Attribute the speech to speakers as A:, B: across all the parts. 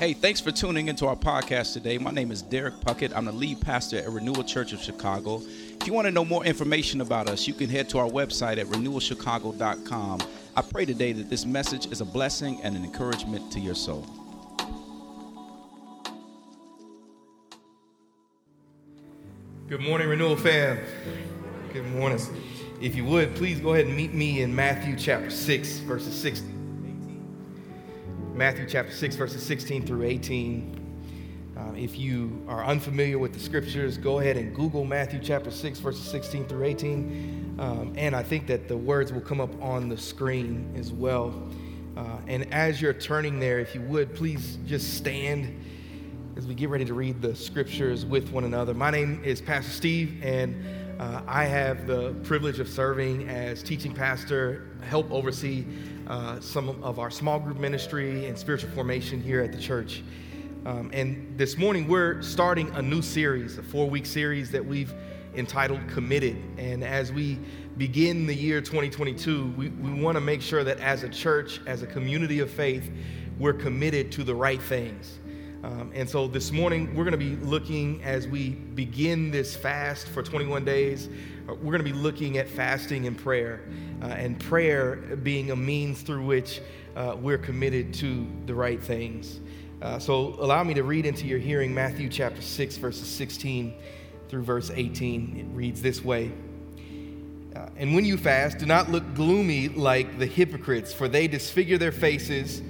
A: Hey, thanks for tuning into our podcast today. My name is Derek Puckett. I'm the lead pastor at Renewal Church of Chicago. If you want to know more information about us, you can head to our website at renewalchicago.com. I pray today that this message is a blessing and an encouragement to your soul.
B: Good morning, Renewal fam. Good morning. If you would, please go ahead and meet me in Matthew chapter 6, verses 16. Matthew chapter 6, verses 16 through 18. Uh, if you are unfamiliar with the scriptures, go ahead and Google Matthew chapter 6, verses 16 through 18. Um, and I think that the words will come up on the screen as well. Uh, and as you're turning there, if you would, please just stand as we get ready to read the scriptures with one another. My name is Pastor Steve, and uh, I have the privilege of serving as teaching pastor, help oversee uh, some of our small group ministry and spiritual formation here at the church. Um, and this morning, we're starting a new series, a four week series that we've entitled Committed. And as we begin the year 2022, we, we want to make sure that as a church, as a community of faith, we're committed to the right things. Um, and so this morning, we're going to be looking as we begin this fast for 21 days, uh, we're going to be looking at fasting and prayer, uh, and prayer being a means through which uh, we're committed to the right things. Uh, so allow me to read into your hearing Matthew chapter 6, verses 16 through verse 18. It reads this way. Uh, and when you fast, do not look gloomy like the hypocrites, for they disfigure their faces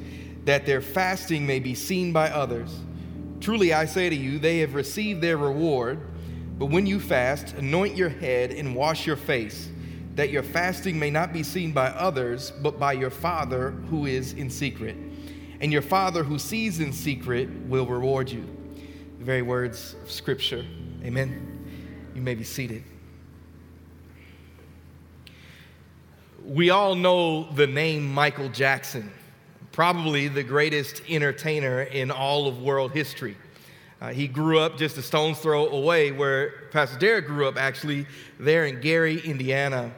B: that their fasting may be seen by others. Truly I say to you, they have received their reward. But when you fast, anoint your head and wash your face, that your fasting may not be seen by others, but by your Father who is in secret. And your Father who sees in secret will reward you. The very words of Scripture. Amen. You may be seated. We all know the name Michael Jackson probably the greatest entertainer in all of world history. Uh, he grew up just a stone's throw away where Pastor Derek grew up, actually, there in Gary, Indiana.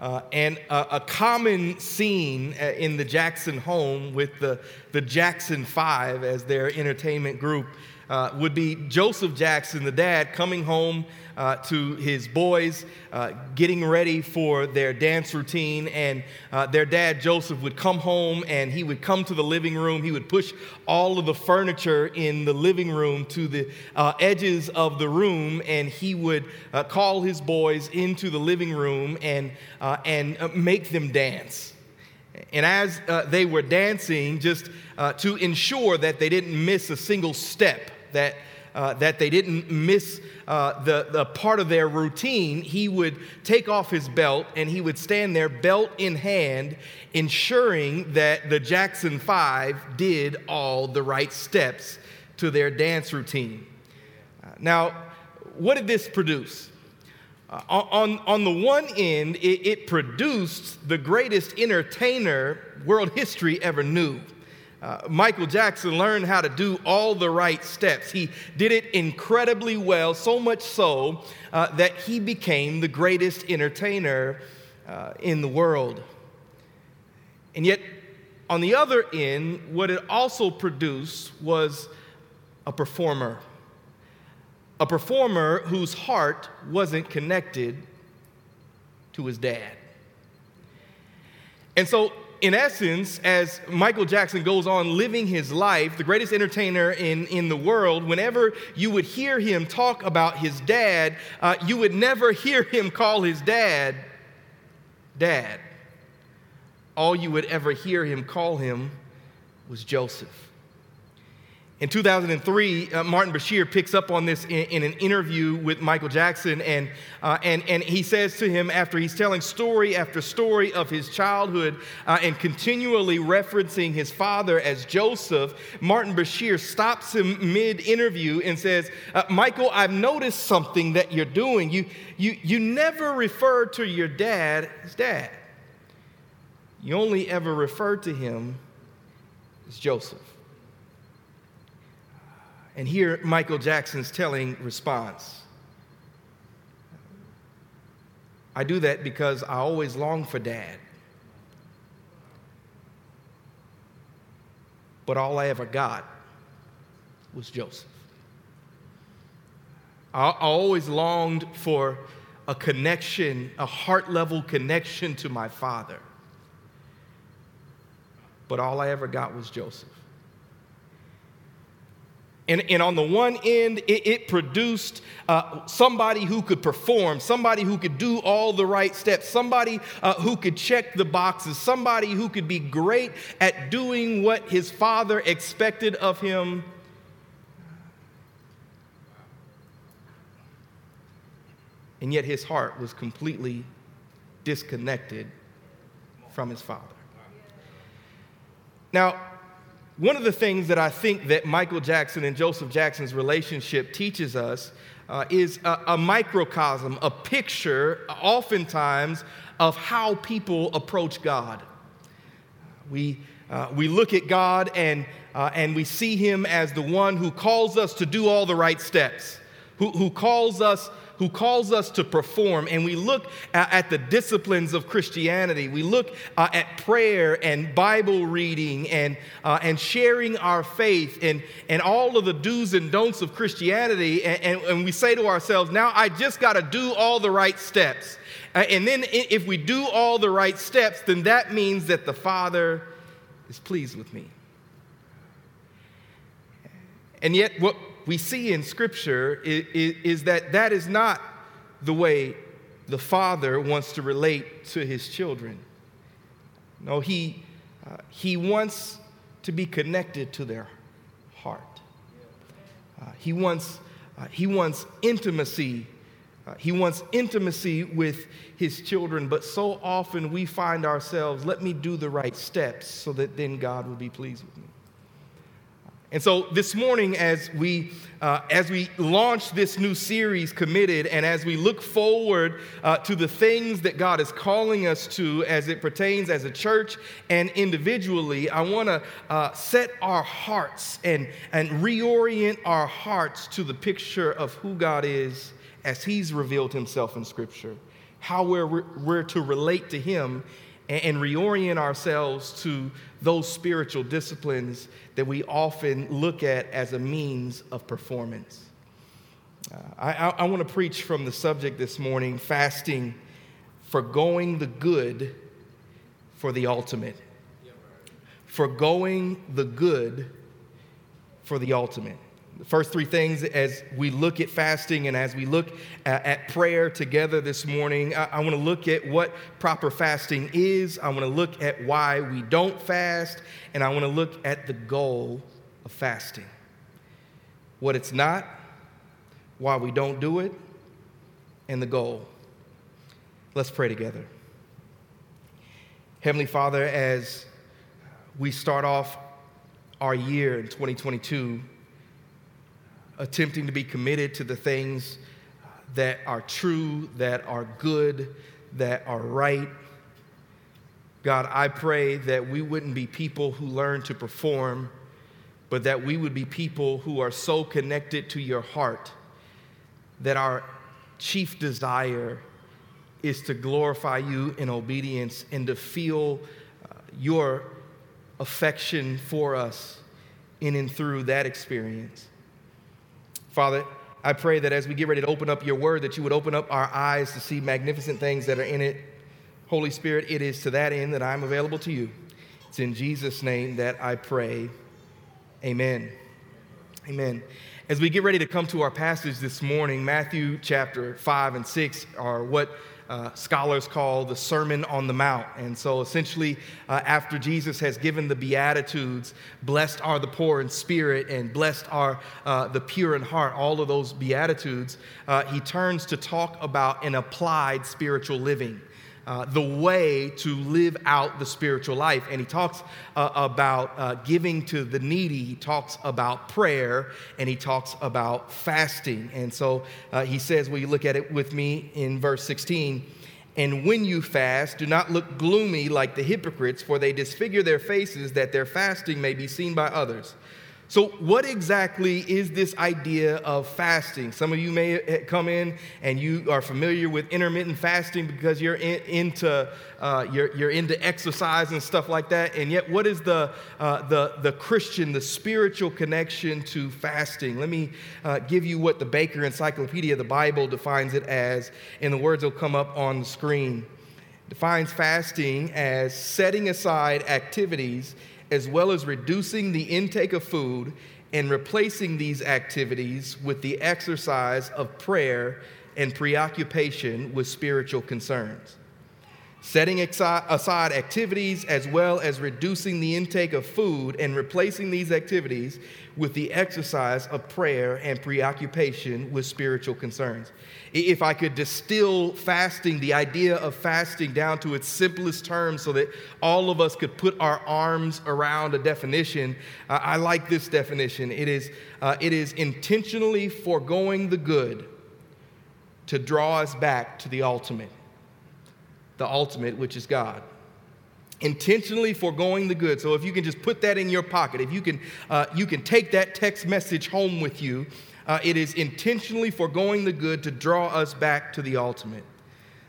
B: Uh, and a, a, common scene uh, in the Jackson home with the, the Jackson Five as their entertainment group uh, would be Joseph Jackson, the dad, coming home uh, to his boys, uh, getting ready for their dance routine. And uh, their dad, Joseph, would come home and he would come to the living room. He would push all of the furniture in the living room to the uh, edges of the room, and he would uh, call his boys into the living room and, and make them dance. And as they were dancing, just to ensure that they didn't miss a single step, that uh, that they didn't miss uh, the, the part of their routine, he would take off his belt and he would stand there, belt in hand, ensuring that the Jackson Five did all the right steps to their dance routine. Uh, now, what did this produce? Uh, on, on the one end, it, it produced the greatest entertainer world history ever knew. Uh, Michael Jackson learned how to do all the right steps. He did it incredibly well, so much so uh, that he became the greatest entertainer uh, in the world. And yet, on the other end, what it also produced was a performer. A performer whose heart wasn't connected to his dad. And so in essence, as Michael Jackson goes on living his life, the greatest entertainer in, in the world, whenever you would hear him talk about his dad, uh, you would never hear him call his dad, Dad. All you would ever hear him call him was Joseph. In 2003, uh, Martin Bashir picks up on this in, in, an interview with Michael Jackson, and, uh, and, and he says to him, after he's telling story after story of his childhood uh, and continually referencing his father as Joseph, Martin Bashir stops him mid interview and says, uh, Michael, I've noticed something that you're doing. You, you, you never refer to your dad as dad, you only ever refer to him as Joseph. And here, Michael Jackson's telling response. I do that because I always long for dad. But all I ever got was Joseph. I, always longed for a connection, a heart level connection to my father. But all I ever got was Joseph. And, and on the one end, it, it produced uh, somebody who could perform, somebody who could do all the right steps, somebody uh, who could check the boxes, somebody who could be great at doing what his father expected of him. And yet his heart was completely disconnected from his father. Now, one of the things that I think that Michael Jackson and Joseph Jackson's relationship teaches us uh, is a, a microcosm, a picture, oftentimes, of how people approach God. We, uh, we look at God and, uh, and we see Him as the one who calls us to do all the right steps, who, who calls us who calls us to perform, and we look at, the disciplines of Christianity. We look uh, at prayer and Bible reading and, uh, and sharing our faith and, and all of the do's and don'ts of Christianity, and, and, and we say to ourselves, now I just got to do all the right steps. And then if we do all the right steps, then that means that the Father is pleased with me. And yet, what we see in Scripture is, is, that that is not the way the Father wants to relate to his children. No, he, uh, he wants to be connected to their heart. Uh, he, wants, uh, he wants intimacy. Uh, he wants intimacy with his children, but so often we find ourselves, let me do the right steps so that then God will be pleased with me. And so this morning, as we uh, as we launch this new series, committed, and as we look forward uh, to the things that God is calling us to, as it pertains as a church and individually, I want to uh, set our hearts and and reorient our hearts to the picture of who God is as He's revealed Himself in Scripture, how we're we're to relate to Him and reorient ourselves to those spiritual disciplines that we often look at as a means of performance. Uh, I, I, I want to preach from the subject this morning fasting, forgoing the good for the ultimate. Forgoing the good for the ultimate. The first three things as we look at fasting and as we look at, prayer together this morning, I want to look at what proper fasting is. I want to look at why we don't fast, and I want to look at the goal of fasting. What it's not, why we don't do it, and the goal. Let's pray together. Heavenly Father, as we start off our year in 2022, attempting to be committed to the things that are true, that are good, that are right. God, I pray that we wouldn't be people who learn to perform, but that we would be people who are so connected to your heart that our chief desire is to glorify you in obedience and to feel uh, your affection for us in and through that experience. Father, I pray that as we get ready to open up your word, that you would open up our eyes to see magnificent things that are in it. Holy Spirit, it is to that end that I'm available to you. It's in Jesus' name that I pray. Amen. Amen. As we get ready to come to our passage this morning, Matthew chapter 5 and 6 are what uh, scholars call the Sermon on the Mount. And so essentially, uh, after Jesus has given the Beatitudes, blessed are the poor in spirit and blessed are uh, the pure in heart, all of those Beatitudes, uh, he turns to talk about an applied spiritual living uh, the way to live out the spiritual life. And he talks uh, about uh, giving to the needy, he talks about prayer, and he talks about fasting. And so uh, he says, Will you look at it with me in verse 16? And when you fast, do not look gloomy like the hypocrites, for they disfigure their faces that their fasting may be seen by others. So, what exactly is this idea of fasting? Some of you may come in and you are familiar with intermittent fasting because you're in, into uh, you're, you're into exercise and stuff like that. And yet, what is the uh, the the Christian, the spiritual connection to fasting? Let me uh, give you what the Baker Encyclopedia of the Bible defines it as, and the words will come up on the screen. Defines fasting as setting aside activities as well as reducing the intake of food and replacing these activities with the exercise of prayer and preoccupation with spiritual concerns. Setting aside activities as well as reducing the intake of food and replacing these activities with the exercise of prayer and preoccupation with spiritual concerns. If I could distill fasting, the idea of fasting down to its simplest terms so that all of us could put our arms around a definition, I like this definition. It is, uh, it is intentionally foregoing the good to draw us back to the ultimate, the ultimate, which is God intentionally foregoing the good. So if you can just put that in your pocket, if you can, uh, you can take that text message home with you uh, it is intentionally foregoing the good to draw us back to the ultimate.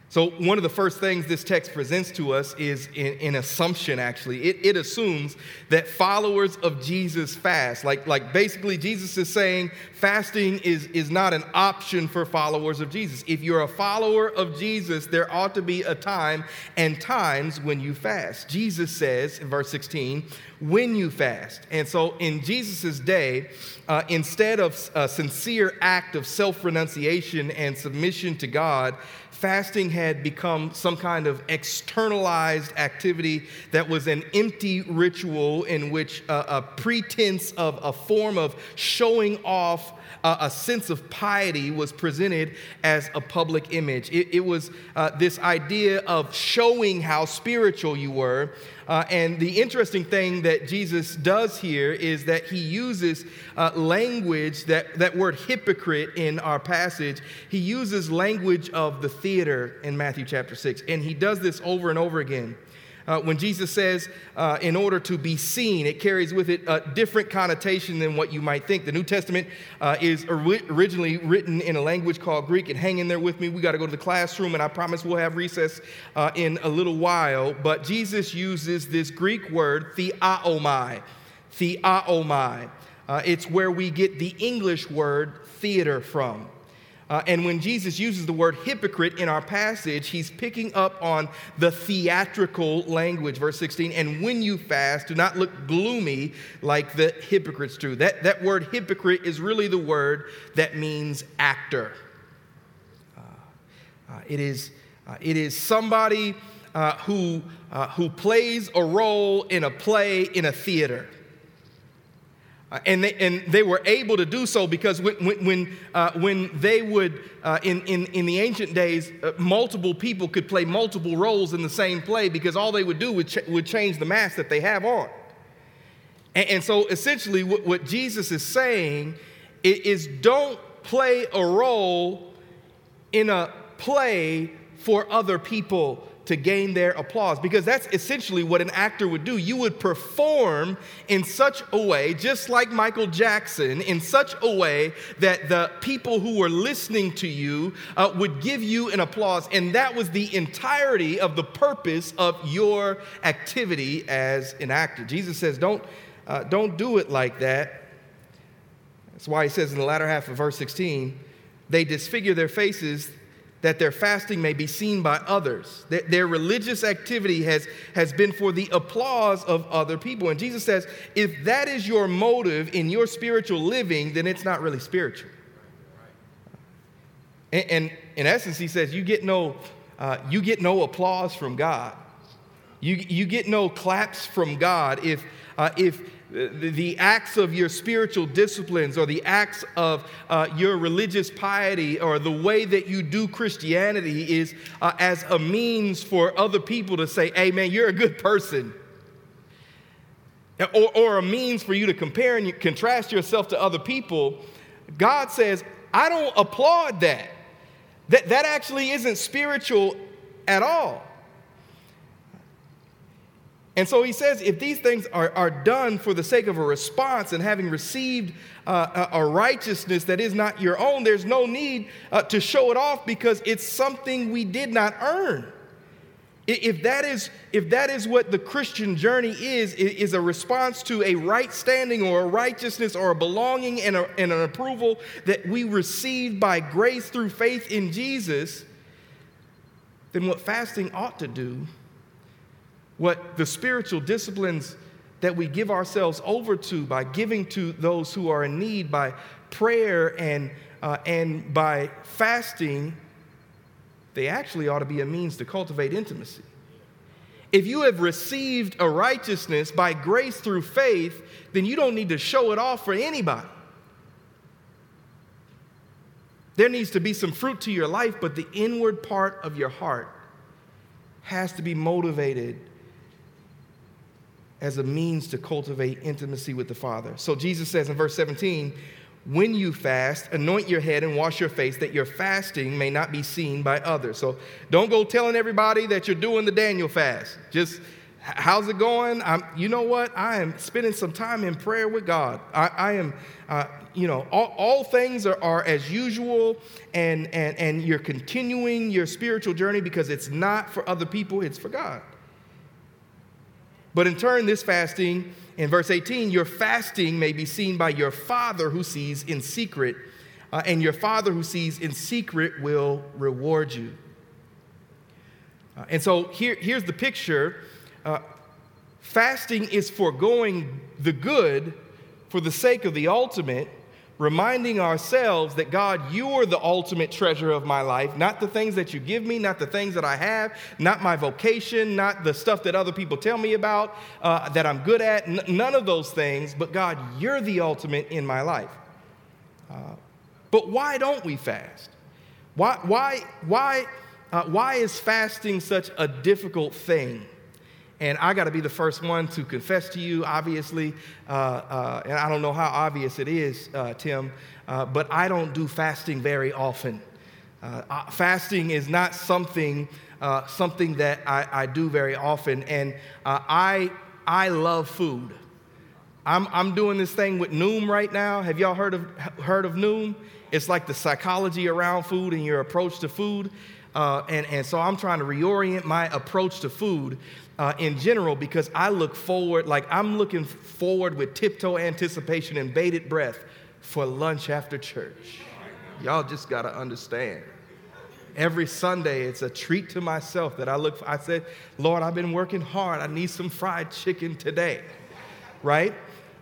B: So, one of the first things this text presents to us is an assumption, actually. It, it, assumes that followers of Jesus fast. Like, like basically, Jesus is saying fasting is, is not an option for followers of Jesus. If you're a follower of Jesus, there ought to be a time and times when you fast. Jesus says in verse 16, when you fast. And so, in Jesus' day, uh, instead of a sincere act of self renunciation and submission to God, fasting had become some kind of externalized activity that was an empty ritual in which a, a pretense of a form of showing off a sense of piety was presented as a public image. It, it was uh, this idea of showing how spiritual you were. Uh, and the interesting thing that Jesus does here is that he uses uh, language, that, that word hypocrite in our passage, he uses language of the theater in Matthew chapter 6. And he does this over and over again. Uh, when Jesus says, uh, in order to be seen, it carries with it a different connotation than what you might think. The New Testament uh, is ori- originally written in a language called Greek. And hang in there with me. We got to go to the classroom, and I promise we'll have recess uh, in a little while. But Jesus uses this Greek word, theaomai. Theaomai. Uh, it's where we get the English word theater from. Uh, and when Jesus uses the word hypocrite in our passage, he's picking up on the theatrical language, verse 16. And when you fast, do not look gloomy like the hypocrites do. That, that word hypocrite is really the word that means actor. Uh, uh, it, is, uh, it is somebody uh, who, uh, who plays a role in a play in a theater. Uh, and, they, and they were able to do so because when, when, uh, when they would, uh, in, in, in the ancient days, uh, multiple people could play multiple roles in the same play because all they would do would, ch- would change the mask that they have on. And, and so essentially, what, what Jesus is saying is, is don't play a role in a play for other people to gain their applause because that's essentially what an actor would do. You would perform in such a way, just like Michael Jackson, in such a way that the people who were listening to you uh, would give you an applause. And that was the entirety of the purpose of your activity as an actor. Jesus says, don't, uh, don't do it like that. That's why he says in the latter half of verse 16, they disfigure their faces that their fasting may be seen by others. That their religious activity has, has been for the applause of other people. And Jesus says, if that is your motive in your spiritual living, then it's not really spiritual. And, and in essence, he says, you get no, uh, you get no applause from God. You, you get no claps from God if, uh, if the acts of your spiritual disciplines or the acts of uh, your religious piety or the way that you do Christianity is uh, as a means for other people to say, hey, man, you're a good person. Or, or a means for you to compare and contrast yourself to other people, God says, I don't applaud that. That, that actually isn't spiritual at all. And so he says, if these things are, are done for the sake of a response and having received uh, a, righteousness that is not your own, there's no need uh, to show it off because it's something we did not earn. If that is, if that is what the Christian journey is, is a response to a right standing or a righteousness or a belonging and, a, and an approval that we receive by grace through faith in Jesus, then what fasting ought to do, what the spiritual disciplines that we give ourselves over to by giving to those who are in need, by prayer and, uh, and by fasting, they actually ought to be a means to cultivate intimacy. If you have received a righteousness by grace through faith, then you don't need to show it off for anybody. There needs to be some fruit to your life, but the inward part of your heart has to be motivated as a means to cultivate intimacy with the Father. So Jesus says in verse 17, when you fast, anoint your head and wash your face that your fasting may not be seen by others. So don't go telling everybody that you're doing the Daniel fast. Just how's it going? I'm, you know what? I am spending some time in prayer with God. I, I am, uh, you know, all, all things are, are as usual, and, and, and you're continuing your spiritual journey because it's not for other people, it's for God. But in turn, this fasting in verse 18, your fasting may be seen by your Father who sees in secret, uh, and your Father who sees in secret will reward you. Uh, and so here, here's the picture uh, fasting is foregoing the good for the sake of the ultimate reminding ourselves that God, you are the ultimate treasure of my life, not the things that you give me, not the things that I have, not my vocation, not the stuff that other people tell me about uh, that I'm good at, N- none of those things, but God, you're the ultimate in my life. Uh, but why don't we fast? Why, why, why, uh, why is fasting such a difficult thing? And I got to be the first one to confess to you, obviously, uh, uh, and I don't know how obvious it is, uh, Tim, uh, but I don't do fasting very often. Uh, uh, fasting is not something, something that I, I, do very often, and I, I love food. I'm, I'm doing this thing with Noom right now. Have y'all heard of, heard of Noom? It's like the psychology around food and your approach to food. and, and so I'm trying to reorient my approach to food uh, in general because I look forward, like I'm looking forward with tiptoe anticipation and bated breath for lunch after church. Y'all just got to understand. Every Sunday, it's a treat to myself that I look for. I said, Lord, I've been working hard. I need some fried chicken today, right?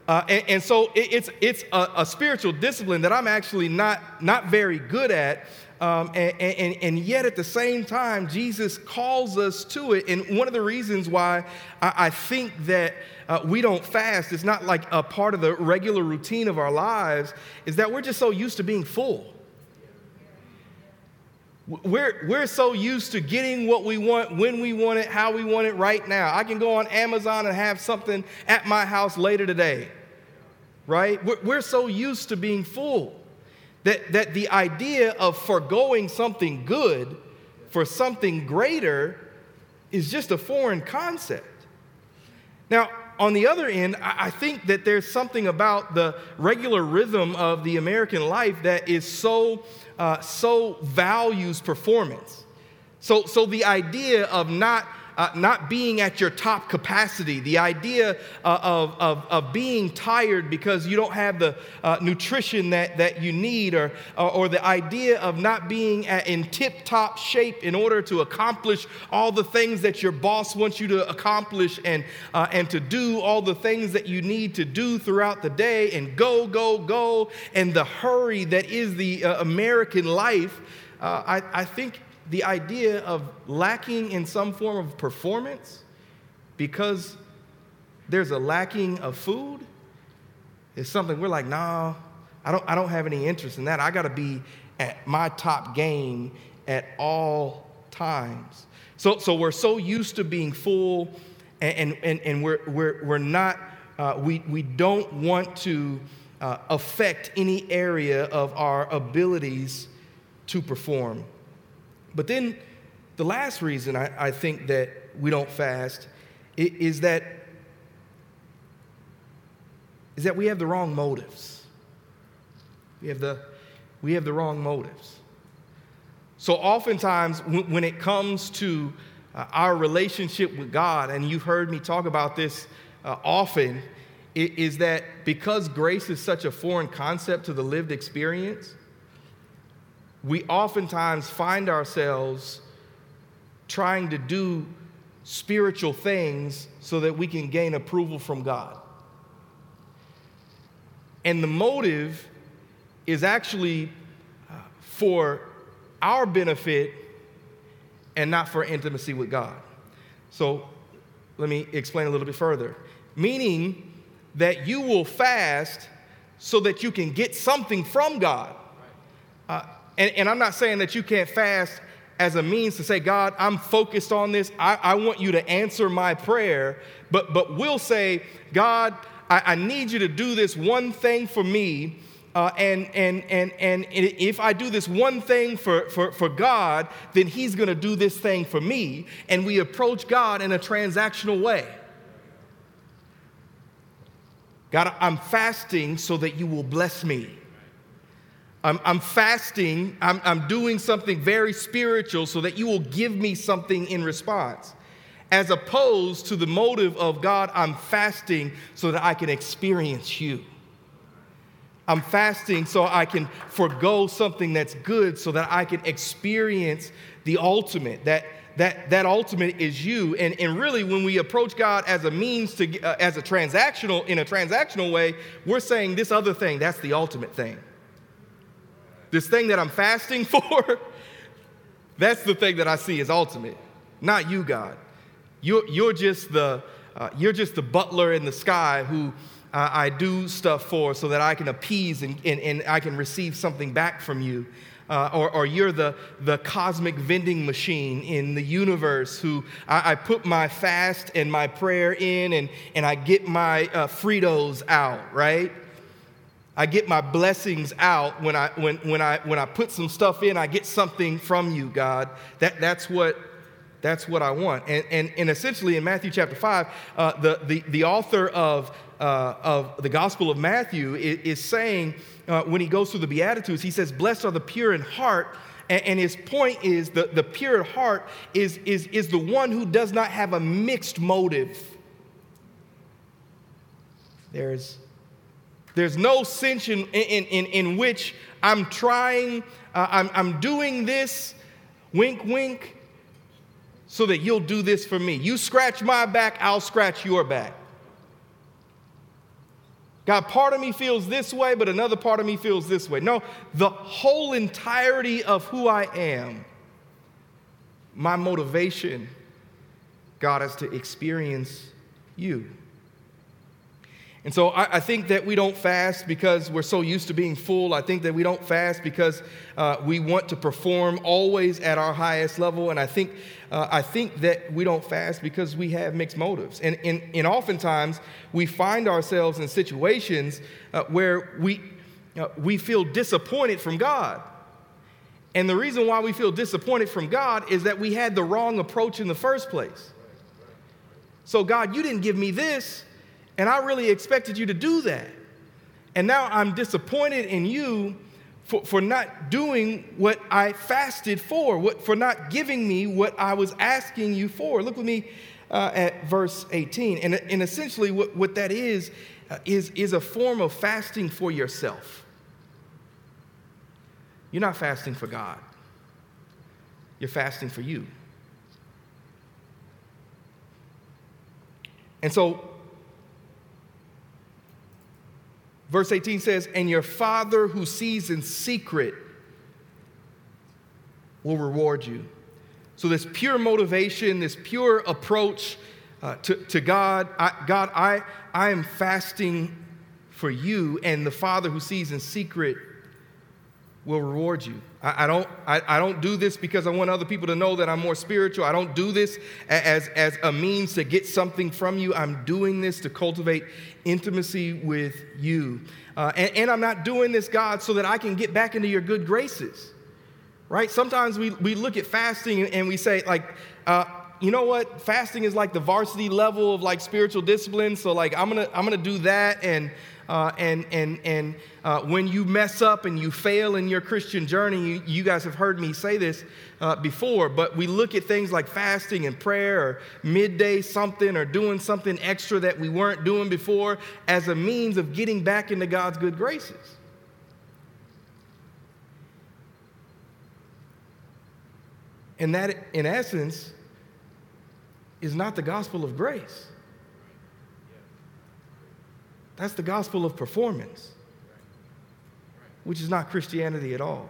B: Uh, and, and, so it, it's, it's a, a spiritual discipline that I'm actually not, not very good at um, and, and, and, yet, at the same time, Jesus calls us to it. And one of the reasons why I, I think that uh, we don't fast, it's not like a part of the regular routine of our lives, is that we're just so used to being full. We're, we're so used to getting what we want, when we want it, how we want it right now. I can go on Amazon and have something at my house later today, right? We're, we're so used to being full. That, that the idea of foregoing something good for something greater is just a foreign concept. Now, on the other end, I think that there's something about the regular rhythm of the American life that is so, uh, so values performance. So, so the idea of not uh, not being at your top capacity, the idea uh, of, of, of, being tired because you don't have the uh, nutrition that, that you need, or, or the idea of not being at, in tip top shape in order to accomplish all the things that your boss wants you to accomplish and, uh, and to do all the things that you need to do throughout the day and go, go, go, and the hurry that is the uh, American life. Uh, I, I think the idea of lacking in some form of performance because there's a lacking of food is something we're like, nah, I don't, I don't have any interest in that. I got to be at my top game at all times. So, so we're so used to being full, and, and, and we're, we're, we're not, uh, we, we don't want to uh, affect any area of our abilities to perform. But then the last reason I, I think that we don't fast is that, is that we have the wrong motives. We have the, we have the wrong motives. So, oftentimes, when it comes to uh, our relationship with God, and you've heard me talk about this uh, often, is that because grace is such a foreign concept to the lived experience, we oftentimes find ourselves trying to do spiritual things so that we can gain approval from God. And the motive is actually uh, for our benefit and not for intimacy with God. So let me explain a little bit further. Meaning that you will fast so that you can get something from God. Uh, and, and, I'm not saying that you can't fast as a means to say, God, I'm focused on this. I, I want you to answer my prayer. But, but we'll say, God, I, I need you to do this one thing for me uh, and, and, and, and if I do this one thing for, for, for God, then He's going to do this thing for me. And we approach God in a transactional way. God, I'm fasting so that you will bless me. I'm, I'm fasting, I'm, I'm doing something very spiritual so that you will give me something in response. As opposed to the motive of God, I'm fasting so that I can experience you. I'm fasting so I can forego something that's good so that I can experience the ultimate. That, that, that ultimate is you. And, and really, when we approach God as a means to, uh, as a transactional, in a transactional way, we're saying this other thing, that's the ultimate thing. This thing that I'm fasting for, that's the thing that I see as ultimate, not you, God. You're, you're, just, the, uh, you're just the butler in the sky who uh, I do stuff for so that I can appease and, and, and I can receive something back from you. Uh, or, or, you're the, the cosmic vending machine in the universe who I, I, put my fast and my prayer in and, and I get my uh, Fritos out, right? I get my blessings out when I, when, when, I, when I put some stuff in, I get something from you, God. That, that's, what, that's what I want. And, and, and essentially in Matthew chapter 5, uh, the, the, the author of uh, of the Gospel of Matthew is, is saying, uh, when he goes through the Beatitudes, he says, Blessed are the pure in heart. And, and his point is the, the pure heart is, is, is the one who does not have a mixed motive. There's, there's no sense in, in, in, in which I'm trying, uh, I'm, I'm doing this, wink, wink, so that you'll do this for me. You scratch my back, I'll scratch your back. God, part of me feels this way, but another part of me feels this way. No, the whole entirety of who I am, my motivation, God, is to experience you. And so I, I, think that we don't fast because we're so used to being full. I think that we don't fast because uh, we want to perform always at our highest level. And I think, uh, I think that we don't fast because we have mixed motives. And, and, and oftentimes we find ourselves in situations uh, where we, uh, we feel disappointed from God. And the reason why we feel disappointed from God is that we had the wrong approach in the first place. So, God, you didn't give me this. And I really expected you to do that. And now I'm disappointed in you for, for not doing what I fasted for, what, for not giving me what I was asking you for. Look with me uh, at verse 18. And, and essentially, what, what that is, uh, is, is a form of fasting for yourself. You're not fasting for God, you're fasting for you. And so, Verse 18 says, And your Father who sees in secret will reward you. So, this pure motivation, this pure approach uh, to, to God, I, God, I, I am fasting for you, and the Father who sees in secret will reward you. I, I don't, I, I, don't do this because I want other people to know that I'm more spiritual. I don't do this as, as a means to get something from you. I'm doing this to cultivate intimacy with you. Uh, and, and I'm not doing this, God, so that I can get back into your good graces. Right? Sometimes we, we look at fasting and we say, like, uh, you know what? Fasting is like the varsity level of like spiritual discipline. So like I'm gonna I'm gonna do that, and uh, and and and uh, when you mess up and you fail in your Christian journey, you, you guys have heard me say this uh, before, but we look at things like fasting and prayer or midday something or doing something extra that we weren't doing before as a means of getting back into God's good graces. And that, in essence, is not the gospel of grace. That's the gospel of performance, which is not Christianity at all.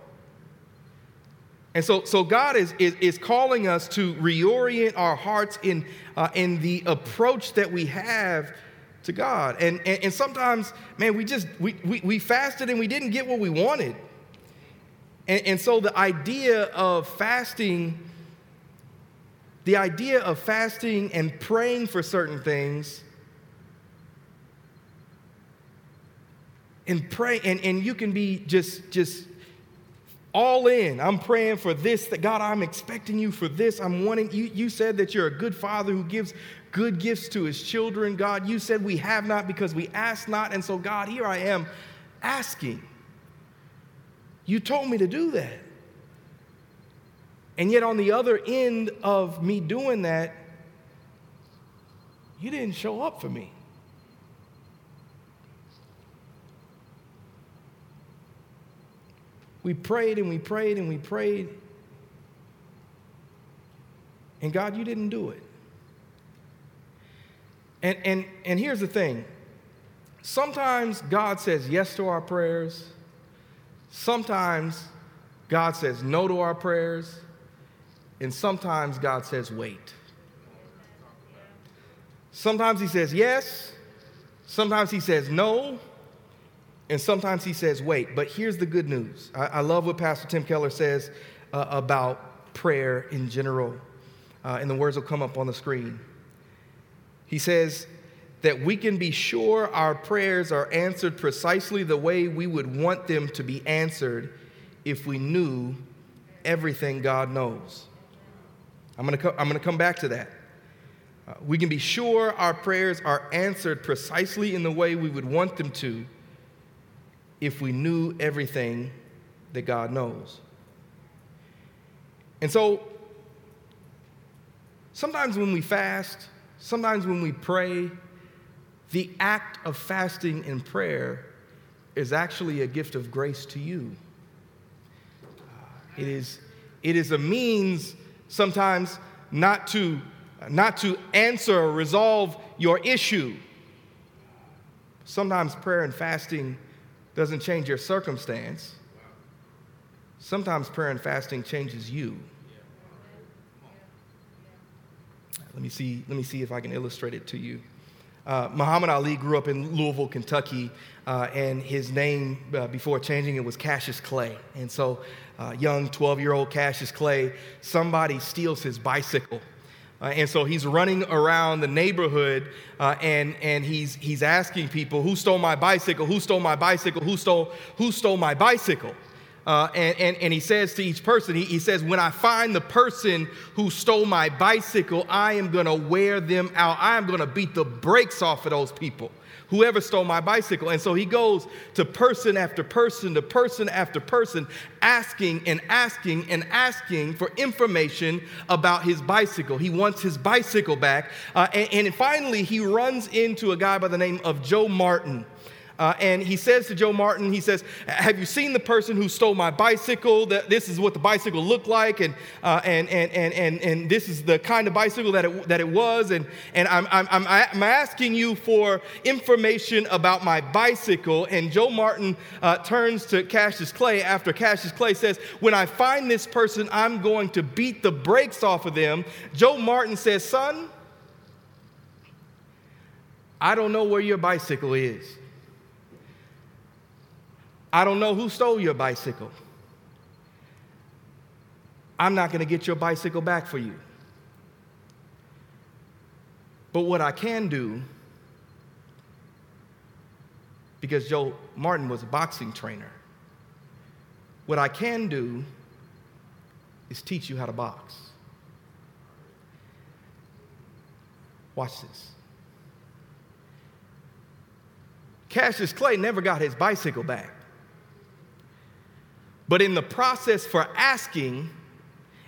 B: And so, so God is, is, is calling us to reorient our hearts in, uh, in the approach that we have to God. And, and, and sometimes, man, we just, we, we, we fasted and we didn't get what we wanted. And, and so the idea of fasting, the idea of fasting and praying for certain things and pray and, and you can be just just all in. I'm praying for this that god i'm expecting you for this. I'm wanting you you said that you're a good father who gives good gifts to his children god. You said we have not because we ask not and so god here i am asking. You told me to do that. And yet on the other end of me doing that you didn't show up for me We prayed and we prayed and we prayed. And God, you didn't do it. And, and, and here's the thing sometimes God says yes to our prayers, sometimes God says no to our prayers, and sometimes God says wait. Sometimes He says yes, sometimes He says no, and sometimes he says, wait, but here's the good news. I, I love what Pastor Tim Keller says uh, about prayer in general, uh, and the words will come up on the screen. He says that we can be sure our prayers are answered precisely the way we would want them to be answered if we knew everything God knows. I'm gonna, co- I'm gonna come back to that. Uh, we can be sure our prayers are answered precisely in the way we would want them to if we knew everything that God knows. And so, sometimes when we fast, sometimes when we pray, the act of fasting and prayer is actually a gift of grace to you. It is, it is a means sometimes not to, not to answer or resolve your issue. Sometimes prayer and fasting doesn't change your circumstance. Sometimes prayer and fasting changes you. Let me see, let me see if I can illustrate it to you. Uh, Muhammad Ali grew up in Louisville, Kentucky, uh, and his name uh, before changing it was Cassius Clay. And so, uh, young 12 year old Cassius Clay, somebody steals his bicycle uh, and so he's running around the neighborhood uh, and, and he's, he's asking people, Who stole my bicycle? Who stole my bicycle? Who stole, who stole my bicycle? Uh, and, and, and he says to each person, he, he says, When I find the person who stole my bicycle, I am going to wear them out. I am going to beat the brakes off of those people whoever stole my bicycle. And so he goes to person after person to person after person, asking and asking and asking for information about his bicycle. He wants his bicycle back. Uh, and, and finally, he runs into a guy by the name of Joe Martin. Uh, and he says to Joe Martin, he says, Have you seen the person who stole my bicycle? That this is what the bicycle looked like, and, uh, and, and, and, and, and this is the kind of bicycle that it, that it was. And, and I'm, I'm, I'm asking you for information about my bicycle. And Joe Martin uh, turns to Cassius Clay after Cassius Clay says, When I find this person, I'm going to beat the brakes off of them. Joe Martin says, Son, I don't know where your bicycle is. I don't know who stole your bicycle. I'm not going to get your bicycle back for you. But what I can do, because Joe Martin was a boxing trainer, what I can do is teach you how to box. Watch this. Cassius Clay never got his bicycle back. But in the process for asking,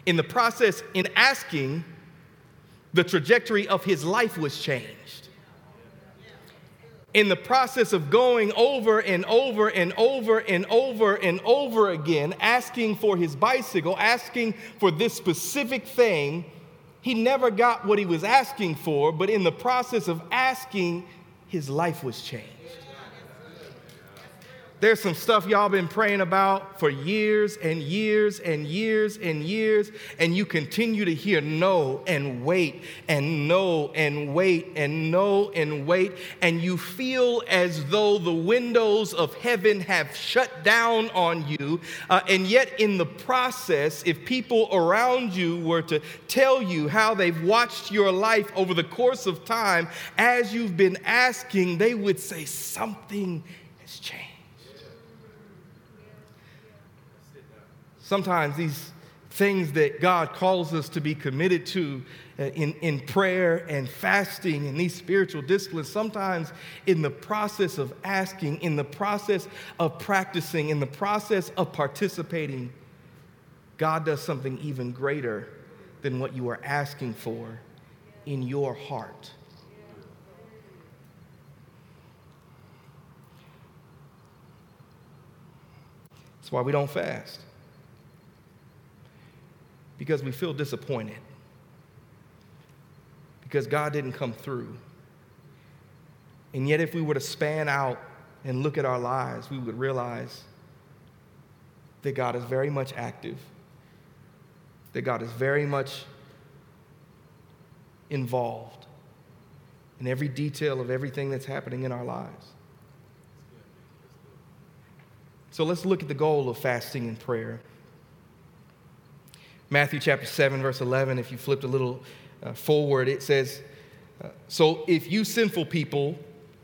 B: in the process in asking, the trajectory of his life was changed. In the process of going over and over and over and over and over again, asking for his bicycle, asking for this specific thing, he never got what he was asking for, but in the process of asking, his life was changed. There's some stuff y'all been praying about for years and years and years and years, and you continue to hear no and wait and no and wait and no and wait, and you feel as though the windows of heaven have shut down on you. Uh, and yet, in the process, if people around you were to tell you how they've watched your life over the course of time as you've been asking, they would say something has changed. Sometimes these things that God calls us to be committed to uh, in, in prayer and fasting and these spiritual disciplines, sometimes in the process of asking, in the process of practicing, in the process of participating, God does something even greater than what you are asking for in your heart. That's why we don't fast because we feel disappointed, because God didn't come through. And yet, if we were to span out and look at our lives, we would realize that God is very much active, that God is very much involved in every detail of everything that's happening in our lives. So let's look at the goal of fasting and prayer. Matthew chapter 7, verse 11, if you flipped a little uh, forward, it says, uh, So if you sinful people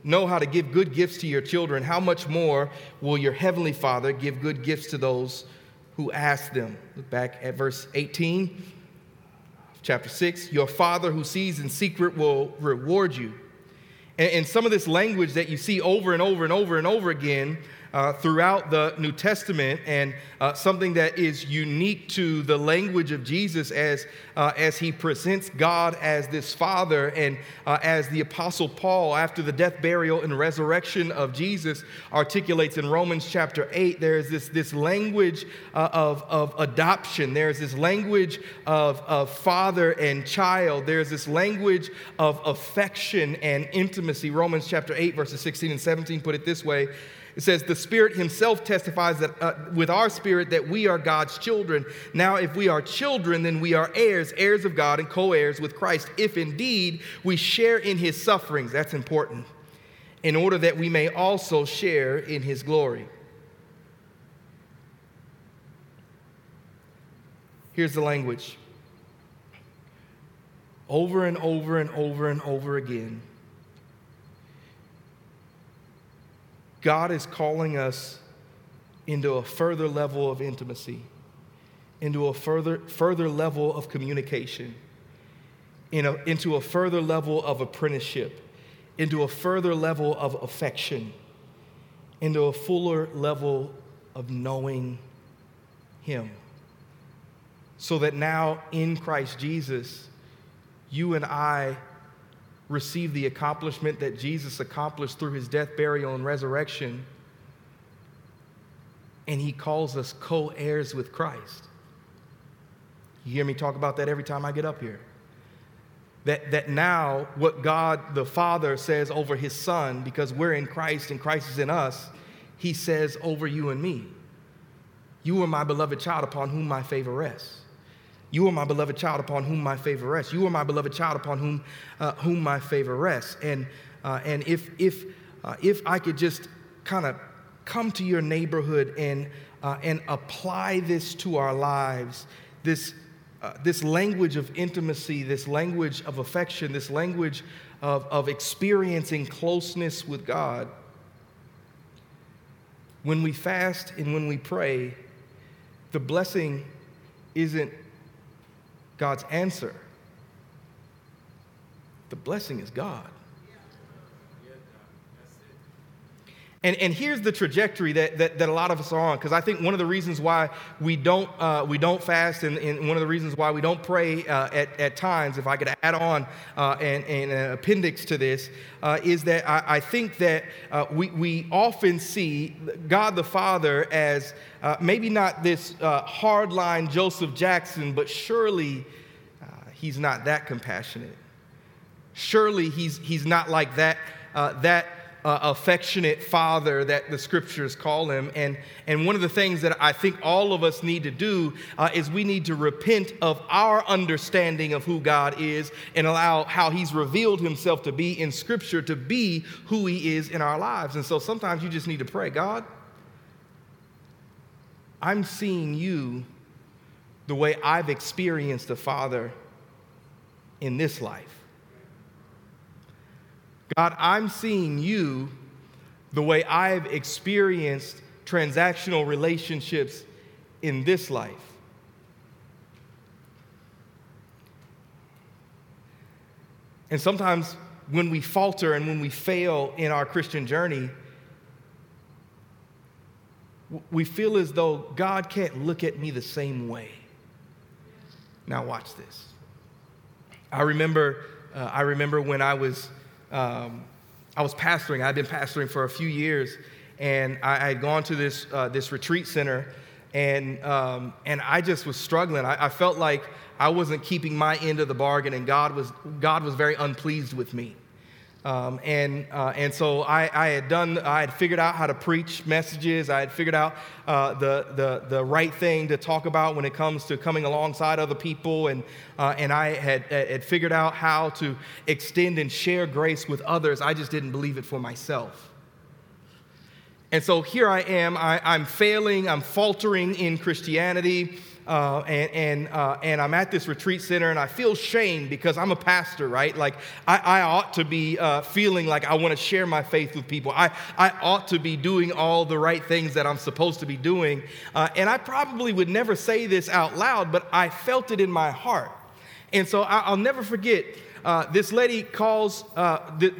B: know how to give good gifts to your children, how much more will your heavenly Father give good gifts to those who ask them? Look back at verse 18, chapter 6. Your Father who sees in secret will reward you. And, and some of this language that you see over and over and over and over again uh, throughout the New Testament and uh, something that is unique to the language of Jesus as, uh, as he presents God as this Father and uh, as the Apostle Paul, after the death, burial, and resurrection of Jesus, articulates in Romans chapter 8. There is this, this language uh, of, of adoption, there's this language of, of father and child, there's this language of affection and intimacy. Romans chapter 8, verses 16 and 17 put it this way. It says, The Spirit Himself testifies that, uh, with our spirit that we are God's children. Now, if we are children, then we are heirs, heirs of God, and co heirs with Christ, if indeed we share in His sufferings. That's important. In order that we may also share in His glory. Here's the language. Over and over and over and over again God is calling us into a further level of intimacy, into a further, further level of communication, in a, into a further level of apprenticeship, into a further level of affection, into a fuller level of knowing Him. So that now in Christ Jesus, you and I receive the accomplishment that Jesus accomplished through his death, burial, and resurrection. And he calls us co heirs with Christ. You hear me talk about that every time I get up here. That, that now, what God the Father says over his Son, because we're in Christ and Christ is in us, he says over you and me, You are my beloved child upon whom my favor rests. You are my beloved child upon whom my favor rests. You are my beloved child upon whom, uh, whom my favor rests. And, uh, and if, if, uh, if I could just kind of come to your neighborhood and, uh, and apply this to our lives, this, uh, this language of intimacy, this language of affection, this language of, of experiencing closeness with God, when we fast and when we pray, the blessing isn't God's answer. the blessing is God. And, and here's the trajectory that, that, that a lot of us are on, because I think one of the reasons why we don't, uh, we don't fast and, and, one of the reasons why we don't pray uh, at, at times, if I could add on uh, an, an appendix to this, uh, is that I, I think that uh, we, we often see God the Father as uh, maybe not this hardline Joseph Jackson, but surely he's not that compassionate. Surely he's, he's not like that, that uh, affectionate father that the scriptures call him. And, and one of the things that I think all of us need to do uh, is we need to repent of our understanding of who God is and allow how he's revealed himself to be in scripture to be who he is in our lives. And so sometimes you just need to pray God, I'm seeing you the way I've experienced a father in this life. God, I'm seeing you the way I've experienced transactional relationships in this life. And sometimes when we falter and when we fail in our Christian journey, we feel as though God can't look at me the same way. Now, watch this. I remember, uh, I remember when I was um, I was pastoring. I'd been pastoring for a few years, and I, I had gone to this, uh, this retreat center, and, um, and I just was struggling. I, I, felt like I wasn't keeping my end of the bargain, and God was, God was very unpleased with me. Um, and, uh, and so I, I, had done, I had figured out how to preach messages. I had figured out uh, the, the, the right thing to talk about when it comes to coming alongside other people. And, uh, and I had, had figured out how to extend and share grace with others. I just didn't believe it for myself. And so here I am, I, I'm failing, I'm faltering in Christianity uh, and, and, uh, and I'm at this retreat center and I feel shame because I'm a pastor, right? Like, I, I ought to be uh, feeling like I want to share my faith with people. I, I ought to be doing all the right things that I'm supposed to be doing. Uh, and I probably would never say this out loud, but I felt it in my heart. And so I, will never forget uh, this lady calls, uh,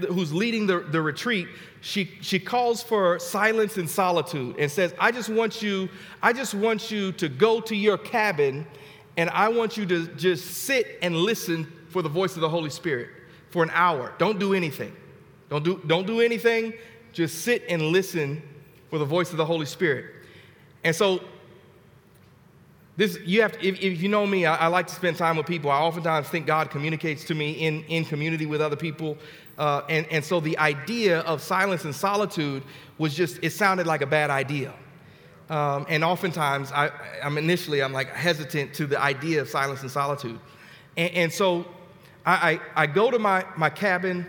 B: who's leading the, the retreat, she, she calls for silence and solitude and says, I just want you, I just want you to go to your cabin and I want you to just sit and listen for the voice of the Holy Spirit for an hour. Don't do anything. Don't do, don't do anything. Just sit and listen for the voice of the Holy Spirit. And so this you have to, if, if you know me, I, I, like to spend time with people. I oftentimes think God communicates to me in, in community with other people. Uh, and, and so the idea of silence and solitude was just, it sounded like a bad idea. Um, and oftentimes, I, am initially, I'm like hesitant to the idea of silence and solitude. And, and so I, I, I, go to my, my cabin.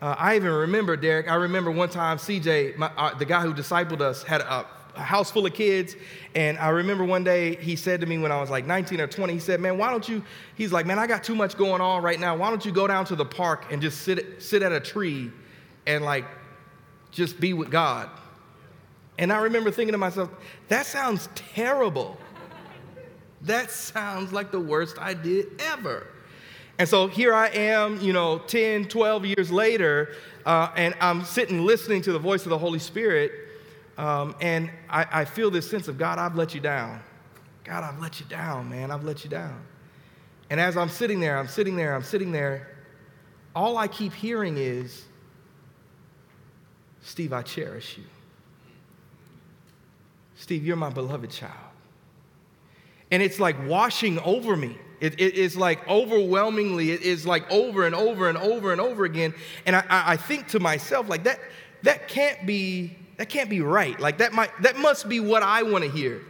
B: Uh, I even remember, Derek, I remember one time CJ, my, uh, the guy who discipled us, had a, a house full of kids. And I remember one day he said to me when I was like 19 or 20, he said, Man, why don't you? He's like, Man, I got too much going on right now. Why don't you go down to the park and just sit, sit at a tree and like just be with God? And I remember thinking to myself, That sounds terrible. that sounds like the worst idea ever. And so here I am, you know, 10, 12 years later, uh, and I'm sitting listening to the voice of the Holy Spirit. Um, and I, I feel this sense of, God, I've let you down. God, I've let you down, man. I've let you down. And as I'm sitting there, I'm sitting there, I'm sitting there, all I keep hearing is, Steve, I cherish you. Steve, you're my beloved child. And it's like washing over me. It, it, it's like overwhelmingly, it is like over and over and over and over again. And I, I think to myself, like that, that can't be that can't be right. Like that might that must be what I want to hear.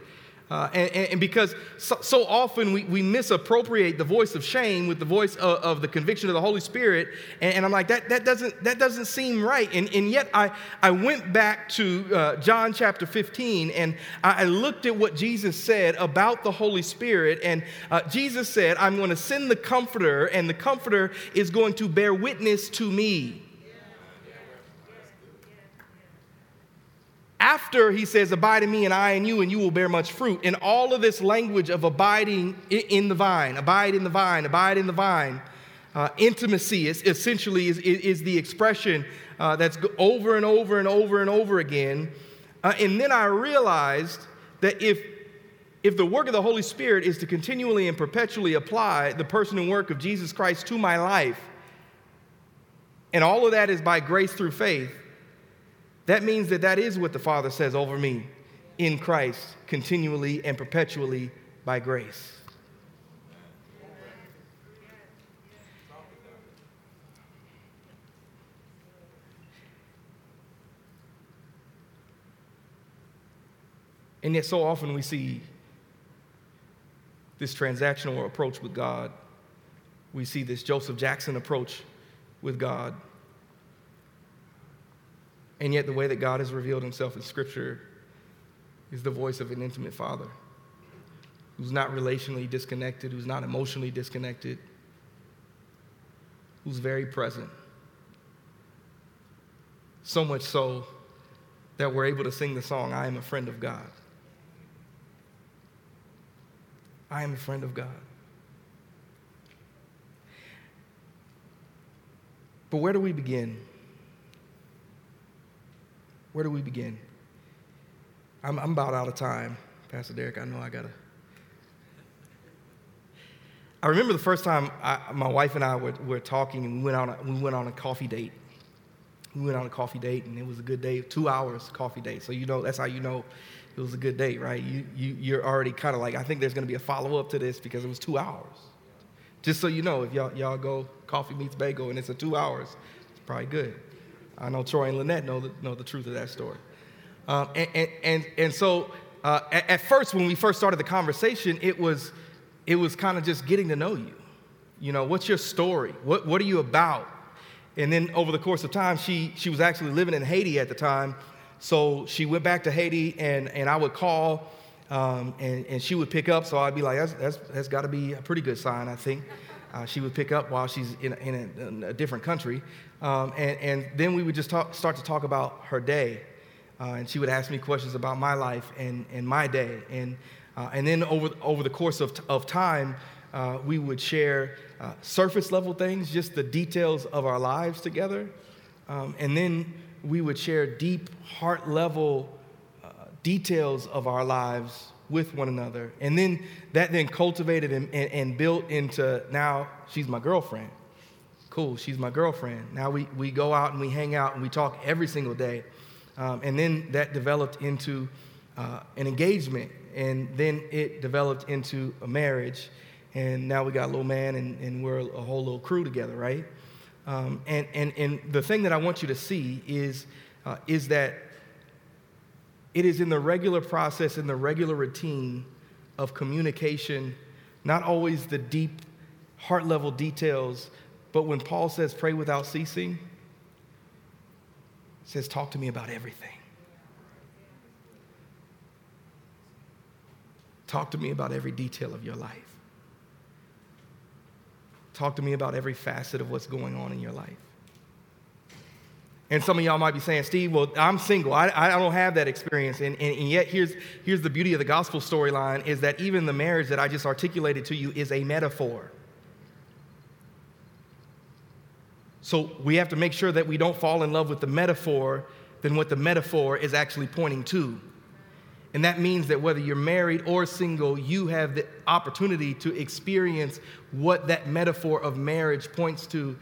B: Uh, and, and, because so, so, often we, we misappropriate the voice of shame with the voice of, of the conviction of the Holy Spirit. And, and, I'm like, that, that, doesn't, that doesn't seem right. And, and yet I, I went back to uh, John chapter 15 and I, I, looked at what Jesus said about the Holy Spirit. And uh, Jesus said, I'm going to send the Comforter, and the Comforter is going to bear witness to me. After he says, Abide in me and I in you, and you will bear much fruit. And all of this language of abiding in the vine, abide in the vine, abide in the vine, Uh, intimacy is essentially is, is, is the expression uh, that's over and over and over and over again. Uh, and then I realized that if if the work of the Holy Spirit is to continually and perpetually apply the person and work of Jesus Christ to my life, and all of that is by grace through faith, that means that that is what the Father says over me in Christ, continually and perpetually by grace. And yet, so often we see this transactional approach with God. We see this Joseph Jackson approach with God. And yet, the way that God has revealed himself in Scripture is the voice of an intimate father who's not relationally disconnected, who's not emotionally disconnected, who's very present. So much so that we're able to sing the song, I am a friend of God. I am a friend of God. But where do we begin? Where do we begin? I'm, I'm about out of time, Pastor Derek. I know I gotta. I remember the first time I, my wife and I were, were talking, and we went on a, we went on a coffee date. We went on a coffee date, and it was a good day, two hours coffee date. So you know that's how you know it was a good date, right? You, you, you're already kind of like, I think there's to be a follow up to this because it was two hours. Just so you know, if y'all, y'all go coffee meets bagel and it's a two hours, it's probably good. I know Troy and Lynette know the, know the truth of that story. Um, and, and, and, and, so uh, at, at, first, when we first started the conversation, it was, it was kind of just getting to know you. You know, what's your story? What, what are you about? And then over the course of time, she, she was actually living in Haiti at the time, so she went back to Haiti, and, and I would call, um, and, and she would pick up. So I'd be like, that's, that's, that's got to be a pretty good sign, I think. Uh, she would pick up while she's in, in, a, in a different country. Um, and, and then we would just talk, start to talk about her day. Uh, and she would ask me questions about my life and, and my day. And, uh, and then over, over the course of, of time, uh, we would share uh, surface level things, just the details of our lives together. Um, and then we would share deep, heart level uh, details of our lives with one another. And then that then cultivated and, and, and, built into now she's my girlfriend. Cool, she's my girlfriend. Now we, we go out and we hang out and we talk every single day. Um, and then that developed into uh, an engagement. And then it developed into a marriage. And now we got a little man and, and we're a whole little crew together, right? Um, and, and, and the thing that I want you to see is, uh, is that it is in the regular process, in the regular routine of communication, not always the deep, heart level details, but when Paul says pray without ceasing, says talk to me about everything. Talk to me about every detail of your life. Talk to me about every facet of what's going on in your life. And some of y'all might be saying, Steve, well, I'm single. I, I don't have that experience. And, and, and yet, here's, here's the beauty of the gospel storyline is that even the marriage that I just articulated to you is a metaphor. So we have to make sure that we don't fall in love with the metaphor than what the metaphor is actually pointing to. And that means that whether you're married or single, you have the opportunity to experience what that metaphor of marriage points to,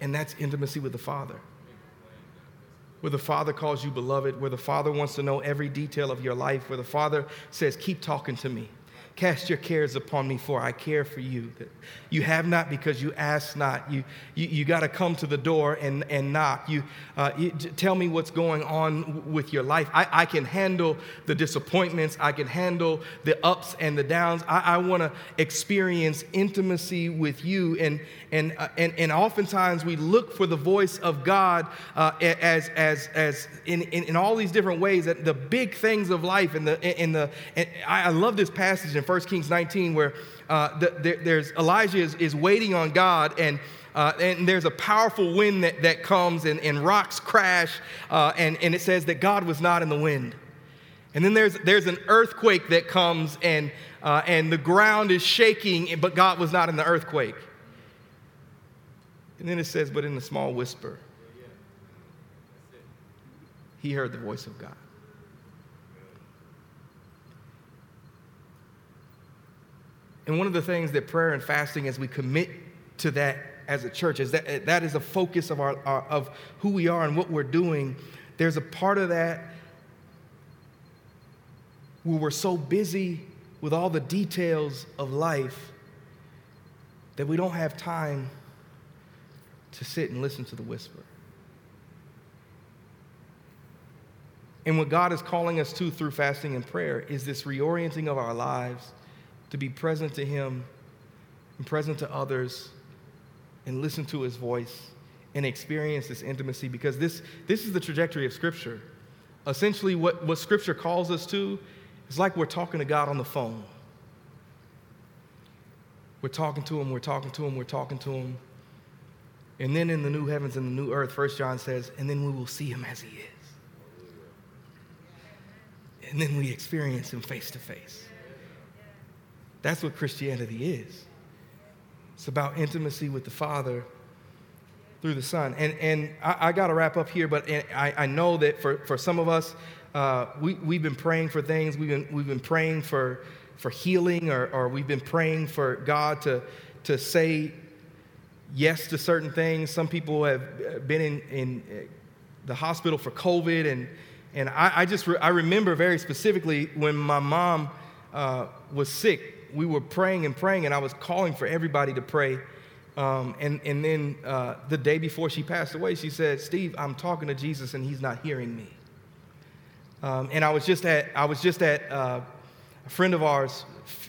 B: and that's intimacy with the Father. Where the Father calls you beloved, where the Father wants to know every detail of your life, where the Father says, Keep talking to me. Cast your cares upon me, for I care for you. You have not because you ask not. You, you, you got to come to the door and, and knock. You, uh, you, tell me what's going on with your life. I, I can handle the disappointments, I can handle the ups and the downs. I, I want to experience intimacy with you. And, and, uh, and, and oftentimes we look for the voice of God uh, as, as, as in, in, in, all these different ways, that the big things of life. And, the, in the, and I love this passage in 1 Kings 19 where uh, the, there's Elijah is, is waiting on God and uh, and there's a powerful wind that, that comes and, and rocks crash uh, and, and it says that God was not in the wind. And then there's, there's an earthquake that comes and, uh, and the ground is shaking, but God was not in the earthquake. And then it says, but in a small whisper, he heard the voice of God. And one of the things that prayer and fasting, as we commit to that as a church, is that that is a focus of our, our of who we are and what we're doing. There's a part of that where we're so busy with all the details of life that we don't have time to sit and listen to the whisper. And what God is calling us to through fasting and prayer is this reorienting of our lives to be present to Him and present to others and listen to His voice and experience this intimacy because this, this is the trajectory of Scripture. Essentially, what, what Scripture calls us to is like we're talking to God on the phone. We're talking to Him, we're talking to Him, we're talking to Him. And then in the new heavens and the new earth, First John says, and then we will see Him as He is and then we experience Him face to face. That's what Christianity is. It's about intimacy with the Father through the Son. And, and I, I got to wrap up here, but I, I know that for, for some of us, uh, we, we've been praying for things. We've been, we've been praying for, for healing, or, or we've been praying for God to, to say yes to certain things. Some people have been in, in the hospital for COVID, and and I, I just re- I remember very specifically when my mom uh, was sick, we were praying and praying, and I was calling for everybody to pray. Um, and, and then uh, the day before she passed away, she said, Steve, I'm talking to Jesus and he's not hearing me. Um, and I was just at, I was just at uh, a friend of ours,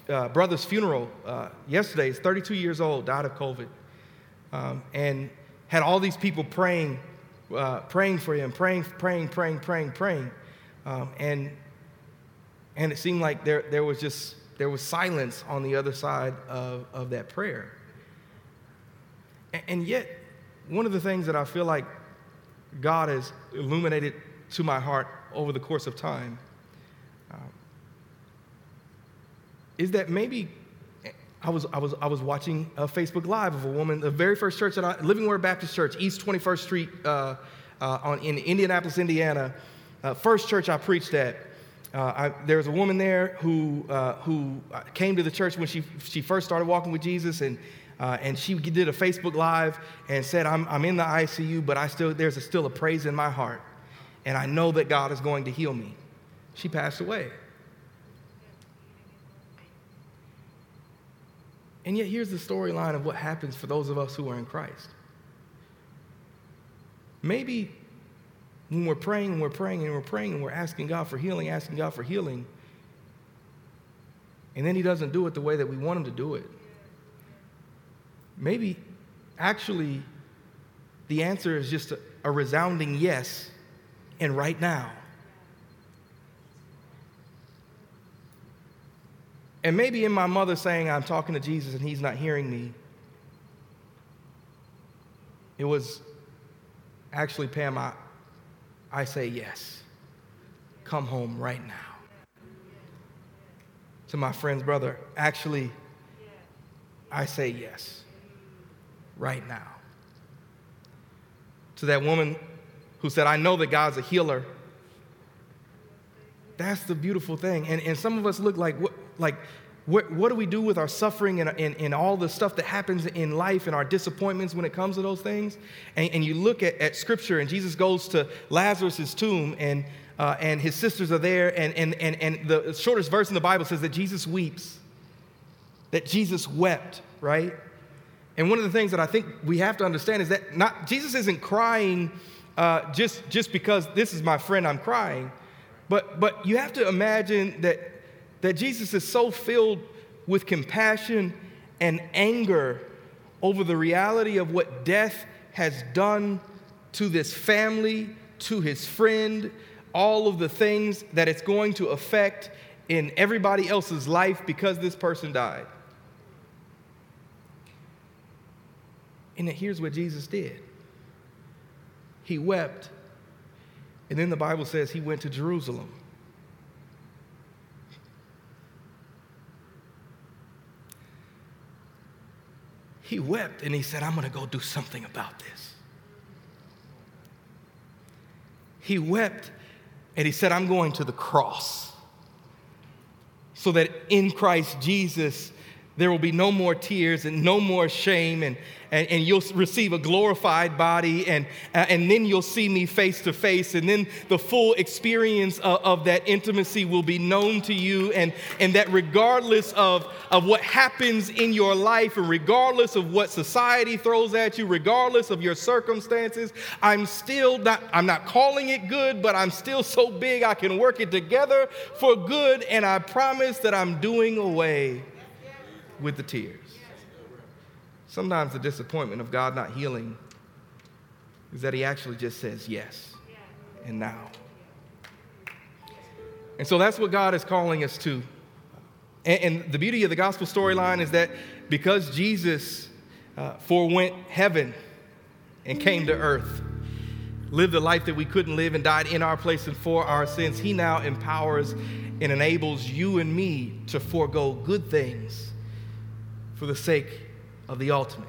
B: uh, brother's funeral uh, yesterday. He's 32 years old, died of COVID. Um, and had all these people praying uh, praying for him, praying, praying, praying, praying, praying. Um, and, and it seemed like there, there was just, there was silence on the other side of, of that prayer. And, and yet, one of the things that I feel like God has illuminated to my heart over the course of time um, is that maybe I was, I was, I was watching a Facebook Live of a woman, the very first church that I, Living Word Baptist Church, East 21st Street uh, uh, on, in Indianapolis, Indiana. Uh, first church I preached at. Uh, I, there was a woman there who, uh, who came to the church when she, she first started walking with Jesus, and, uh, and she did a Facebook Live and said, I'm, I'm in the ICU, but I still, there's a, still a praise in my heart, and I know that God is going to heal me. She passed away. And yet, here's the storyline of what happens for those of us who are in Christ. Maybe when we're praying and we're praying and we're praying and we're asking God for healing, asking God for healing, and then He doesn't do it the way that we want Him to do it. Maybe actually the answer is just a, a resounding yes and right now. And maybe in my mother saying, I'm talking to Jesus and he's not hearing me, it was actually, Pam, I, I say yes. Come home right now. To my friend's brother, actually, I say yes right now. To that woman who said, I know that God's a healer. That's the beautiful thing. And, and some of us look like, like what, what do we do with our suffering and, and, and, all the stuff that happens in life and our disappointments when it comes to those things? And, and you look at, at scripture, and Jesus goes to Lazarus' tomb, and, uh, and his sisters are there. And, and, and, and the shortest verse in the Bible says that Jesus weeps, that Jesus wept, right? And one of the things that I think we have to understand is that not, Jesus isn't crying uh, just, just because this is my friend, I'm crying. But, but you have to imagine that that Jesus is so filled with compassion and anger over the reality of what death has done to this family, to his friend, all of the things that it's going to affect in everybody else's life because this person died. And here's what Jesus did He wept, and then the Bible says he went to Jerusalem. He wept and he said, I'm going to go do something about this. He wept and he said, I'm going to the cross so that in Christ Jesus there will be no more tears and no more shame and, and, and you'll receive a glorified body, and, uh, and then you'll see me face to face, and then the full experience of, of, that intimacy will be known to you, and, and that regardless of, of what happens in your life, and regardless of what society throws at you, regardless of your circumstances, I'm still not, I'm not calling it good, but I'm still so big I can work it together for good, and I promise that I'm doing away with the tears. Sometimes the disappointment of God not healing is that He actually just says yes and now. And so that's what God is calling us to. And, and the beauty of the gospel storyline is that because Jesus uh, forewent heaven and came to earth, lived the life that we couldn't live, and died in our place and for our sins, He now empowers and enables you and me to forego good things for the sake of the ultimate.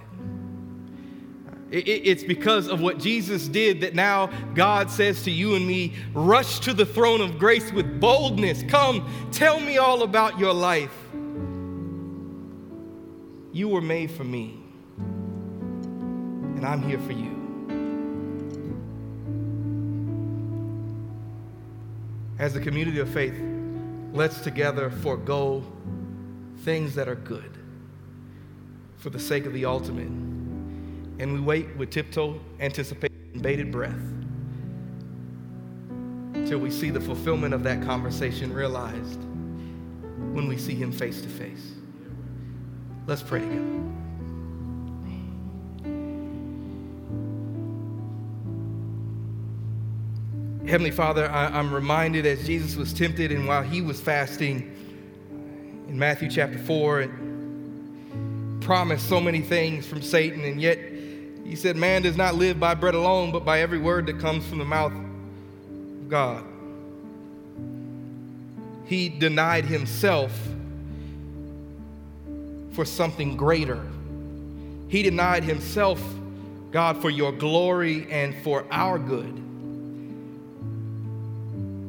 B: It's because of what Jesus did that now God says to you and me, rush to the throne of grace with boldness. Come, tell me all about your life. You were made for me, and I'm here for you. As a community of faith, let's together forego things that are good for the sake of the ultimate. And we wait with tiptoe anticipation, bated breath, till we see the fulfillment of that conversation realized when we see Him face to face. Let's pray. Heavenly Father, I, am reminded as Jesus was tempted and while he was fasting in Matthew chapter 4, and promised so many things from Satan, and yet he said, Man does not live by bread alone, but by every word that comes from the mouth of God. He denied himself for something greater. He denied himself, God, for your glory and for our good.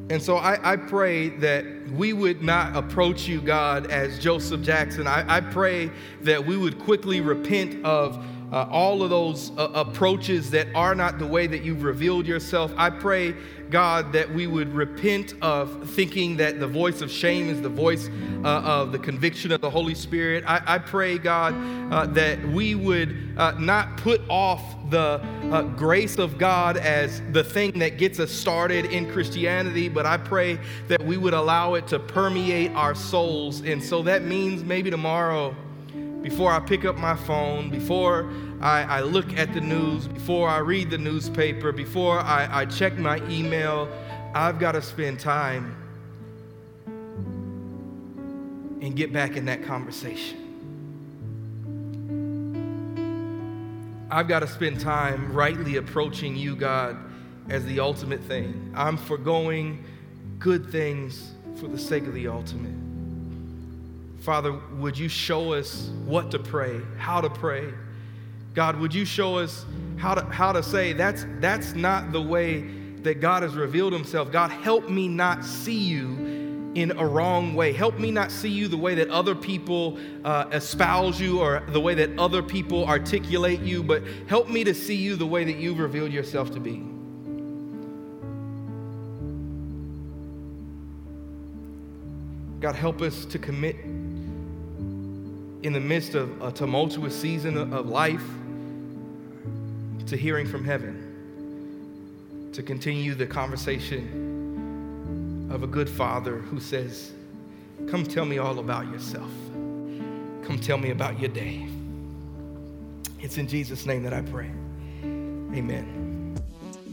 B: And so I, I, pray that we would not approach you, God, as Joseph Jackson. I, I pray that we would quickly repent of uh, all of those uh, approaches that are not the way that you've revealed yourself. I pray, God, that we would repent of thinking that the voice of shame is the voice uh, of the conviction of the Holy Spirit. I, I pray, God, uh, that we would uh, not put off the uh, grace of God as the thing that gets us started in Christianity, but I pray that we would allow it to permeate our souls. And so that means maybe tomorrow before I pick up my phone, before I, I, look at the news, before I read the newspaper, before I, I check my email, I've got to spend time and get back in that conversation. I've got to spend time rightly approaching you, God, as the ultimate thing. I'm foregoing good things for the sake of the ultimate. Father, would you show us what to pray, how to pray? God, would you show us how to, how to say that's, that's not the way that God has revealed himself? God, help me not see you in a wrong way. Help me not see you the way that other people uh, espouse you or the way that other people articulate you, but help me to see you the way that you've revealed yourself to be. God, help us to commit in the midst of a tumultuous season of life to hearing from heaven, to continue the conversation of a good father who says, Come tell me all about yourself. Come tell me about your day. It's in Jesus' name that I pray. Amen.